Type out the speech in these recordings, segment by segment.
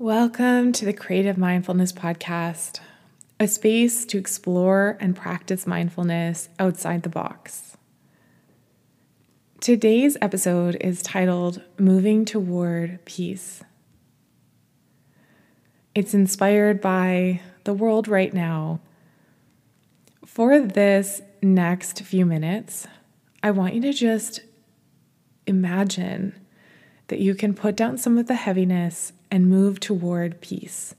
Welcome to the Creative Mindfulness Podcast, a space to explore and practice mindfulness outside the box. Today's episode is titled Moving Toward Peace. It's inspired by the world right now. For this next few minutes, I want you to just imagine that you can put down some of the heaviness and move toward peace.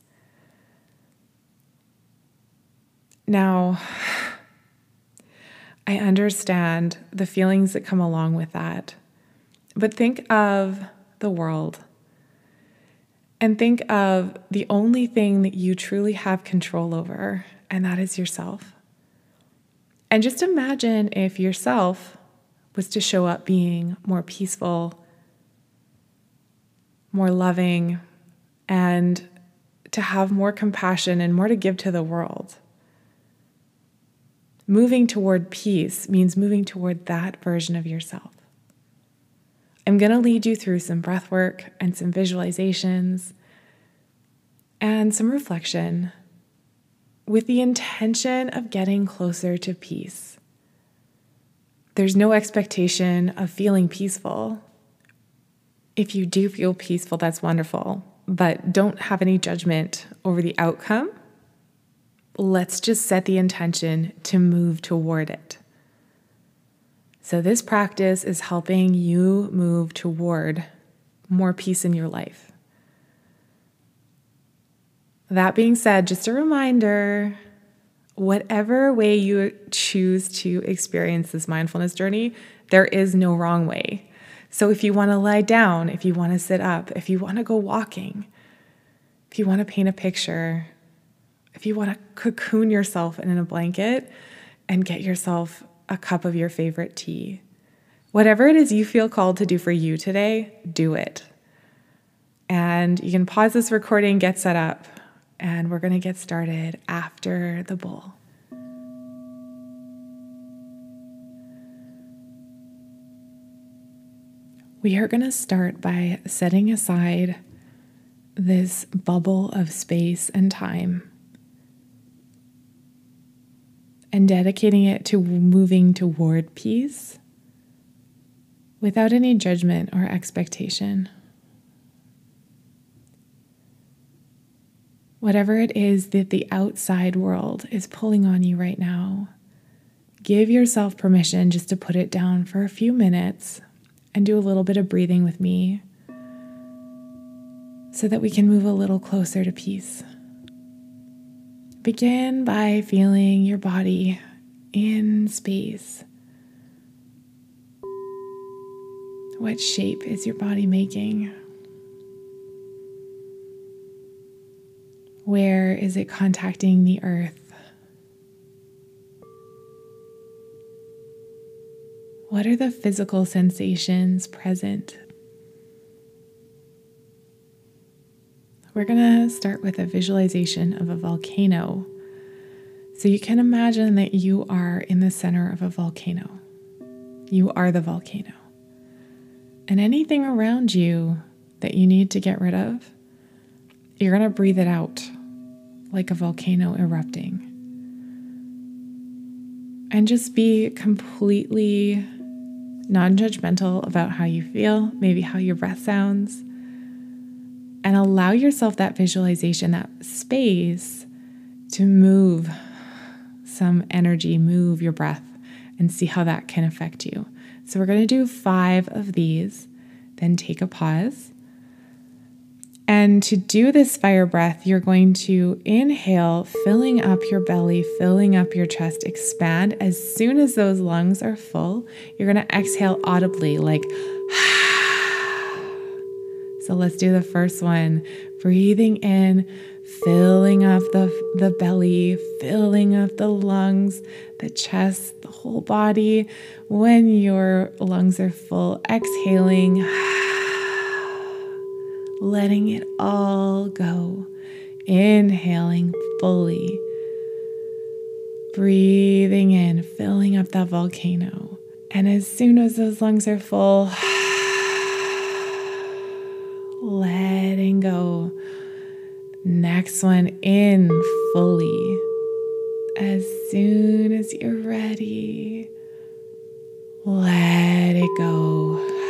Now, I understand the feelings that come along with that, but think of the world and think of the only thing that you truly have control over, and that is yourself. And just imagine if yourself was to show up being more peaceful, more loving, and to have more compassion and more to give to the world. Moving toward peace means moving toward that version of yourself. I'm going to lead you through some breath work and some visualizations and some reflection with the intention of getting closer to peace. There's no expectation of feeling peaceful. If you do feel peaceful, that's wonderful but don't have any judgment over the outcome. Let's just set the intention to move toward it. So, this practice is helping you move toward more peace in your life. That being said, just a reminder whatever way you choose to experience this mindfulness journey, there is no wrong way. So if you want to lie down, if you want to sit up, if you want to go walking, if you want to paint a picture, if you want to cocoon yourself in a blanket and get yourself a cup of your favorite tea, whatever it is you feel called to do for you today, do it. And you can pause this recording, get set up, and we're going to get started after the bowl. We are going to start by setting aside this bubble of space and time and dedicating it to moving toward peace without any judgment or expectation. Whatever it is that the outside world is pulling on you right now, give yourself permission just to put it down for a few minutes and do a little bit of breathing with me so that we can move a little closer to peace. Begin by feeling your body in space. What shape is your body making? Where is it contacting the earth? What are the physical sensations present? We're going to start with a visualization of a volcano. So you can imagine that you are in the center of a volcano. You are the volcano. And anything around you that you need to get rid of, you're going to breathe it out like a volcano erupting. And just be completely non judgmental about how you feel, maybe how your breath sounds, and allow yourself that visualization, that space to move some energy, move your breath, and see how that can affect you. So, we're going to do five of these, then take a pause and to do this fire breath, you're going to inhale, filling up your belly, filling up your chest, expand. As soon as those lungs are full, you're going to exhale audibly, like, so let's do the first one. Breathing in, filling up the, the belly, filling up the lungs, the chest, the whole body. When your lungs are full, exhaling letting it all go. Inhaling fully. Breathing in, filling up that volcano. And as soon as those lungs are full, letting go. Next one in fully. As soon as you're ready, let it go.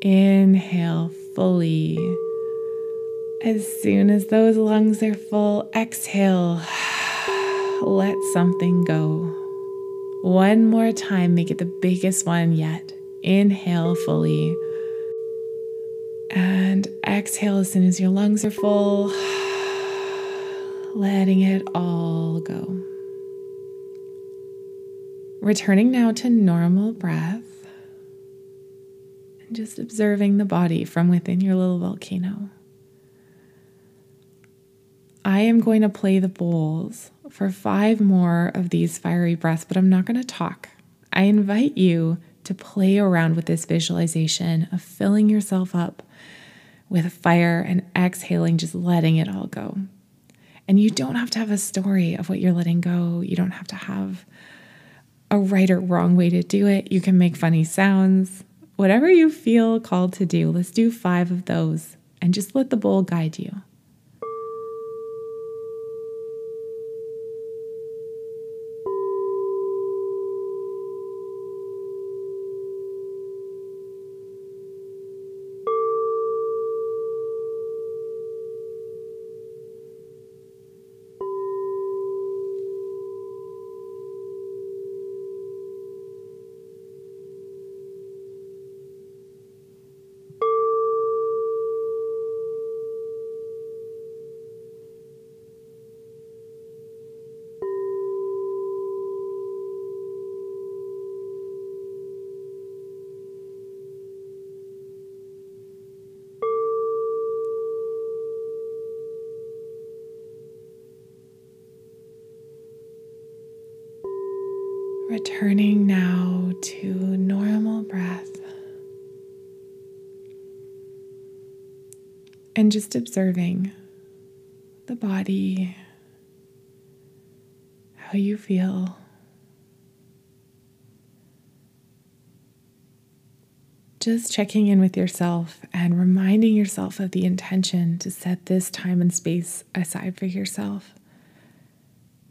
Inhale fully. As soon as those lungs are full, exhale. Let something go. One more time, make it the biggest one yet. Inhale fully. And exhale as soon as your lungs are full, letting it all go. Returning now to normal breath just observing the body from within your little volcano. I am going to play the bowls for five more of these fiery breaths, but I'm not going to talk. I invite you to play around with this visualization of filling yourself up with fire and exhaling, just letting it all go. And you don't have to have a story of what you're letting go. You don't have to have a right or wrong way to do it. You can make funny sounds, whatever you feel called to do. Let's do five of those and just let the bowl guide you. Returning now to normal breath. And just observing the body, how you feel. Just checking in with yourself and reminding yourself of the intention to set this time and space aside for yourself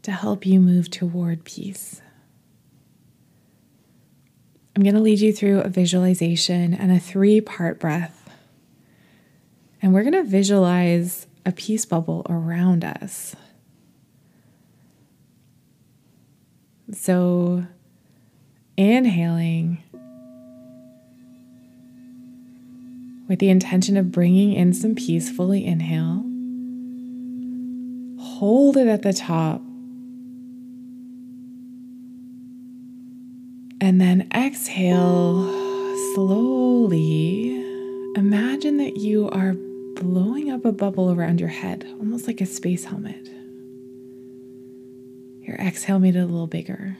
to help you move toward peace. I'm going to lead you through a visualization and a three part breath. And we're going to visualize a peace bubble around us. So, inhaling with the intention of bringing in some peace, fully inhale. Hold it at the top And then exhale slowly. Imagine that you are blowing up a bubble around your head, almost like a space helmet. Your exhale made it a little bigger.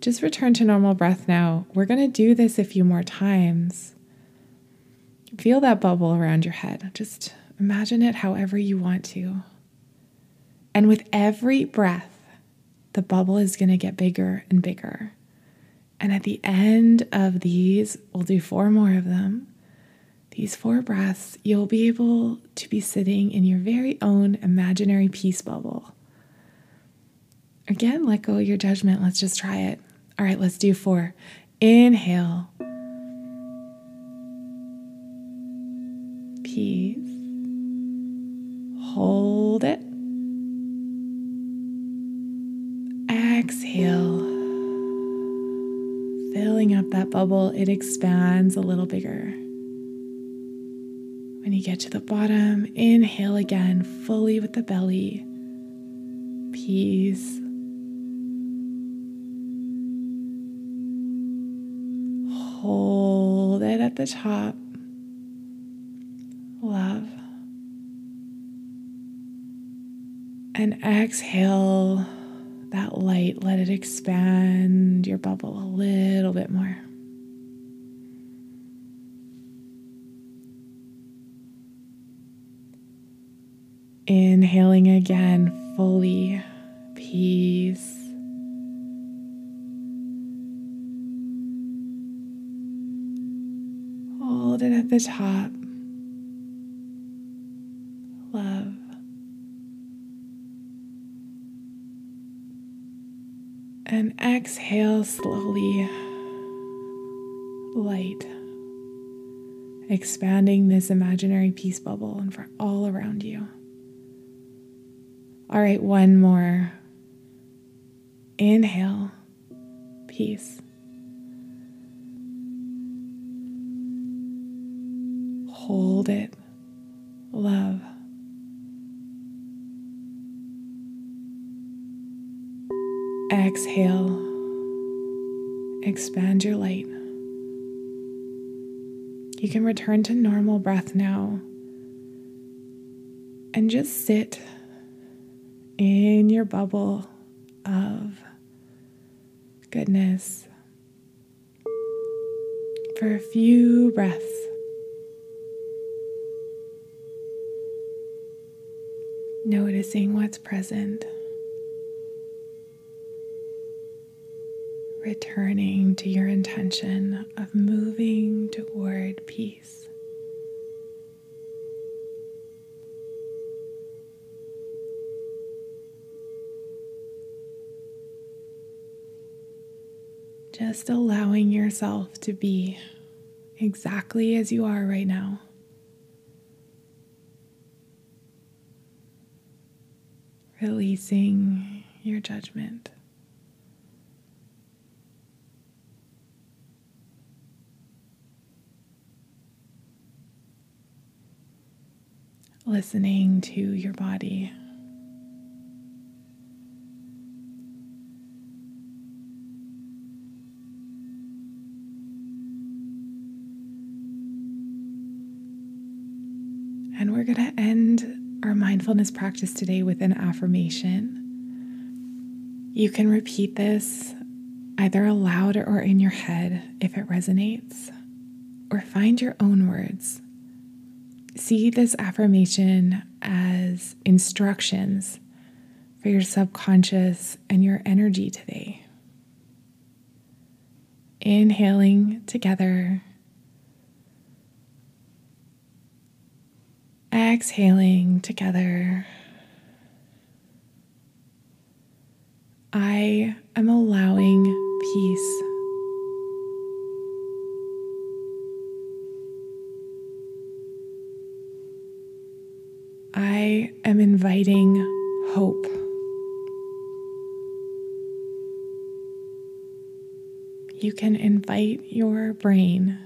Just return to normal breath now. We're going to do this a few more times. Feel that bubble around your head. Just imagine it however you want to. And with every breath, the bubble is going to get bigger and bigger. And at the end of these, we'll do four more of them. These four breaths, you'll be able to be sitting in your very own imaginary peace bubble. Again, let go of your judgment. Let's just try it. All right, let's do four. Inhale. Peace. Hold it. Exhale, filling up that bubble, it expands a little bigger. When you get to the bottom, inhale again, fully with the belly. Peace. Hold it at the top. Love. And exhale that light, let it expand your bubble a little bit more. Inhaling again fully, peace. Hold it at the top. Love. And exhale slowly. Light. Expanding this imaginary peace bubble and for all around you. All right, one more. Inhale, peace. Hold it, love. Exhale, expand your light. You can return to normal breath now and just sit in your bubble of goodness for a few breaths. Noticing what's present. Returning to your intention of moving toward peace. Just allowing yourself to be exactly as you are right now. Releasing your judgment. Listening to your body. And we're going to end our mindfulness practice today with an affirmation. You can repeat this either aloud or in your head if it resonates, or find your own words. See this affirmation as instructions for your subconscious and your energy today. Inhaling together Exhaling together. I am allowing peace. I am inviting hope. You can invite your brain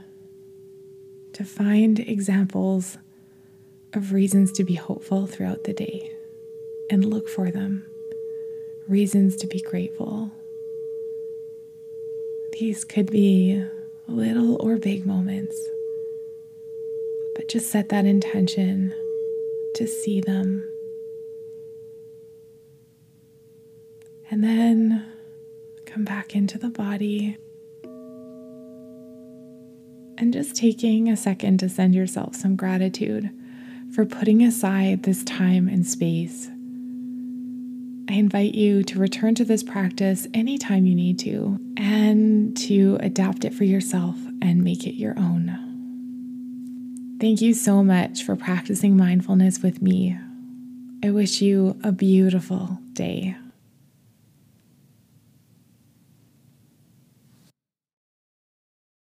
to find examples of reasons to be hopeful throughout the day and look for them. Reasons to be grateful. These could be little or big moments, but just set that intention to see them. And then come back into the body. And just taking a second to send yourself some gratitude for putting aside this time and space. I invite you to return to this practice anytime you need to and to adapt it for yourself and make it your own. Thank you so much for practicing mindfulness with me. I wish you a beautiful day.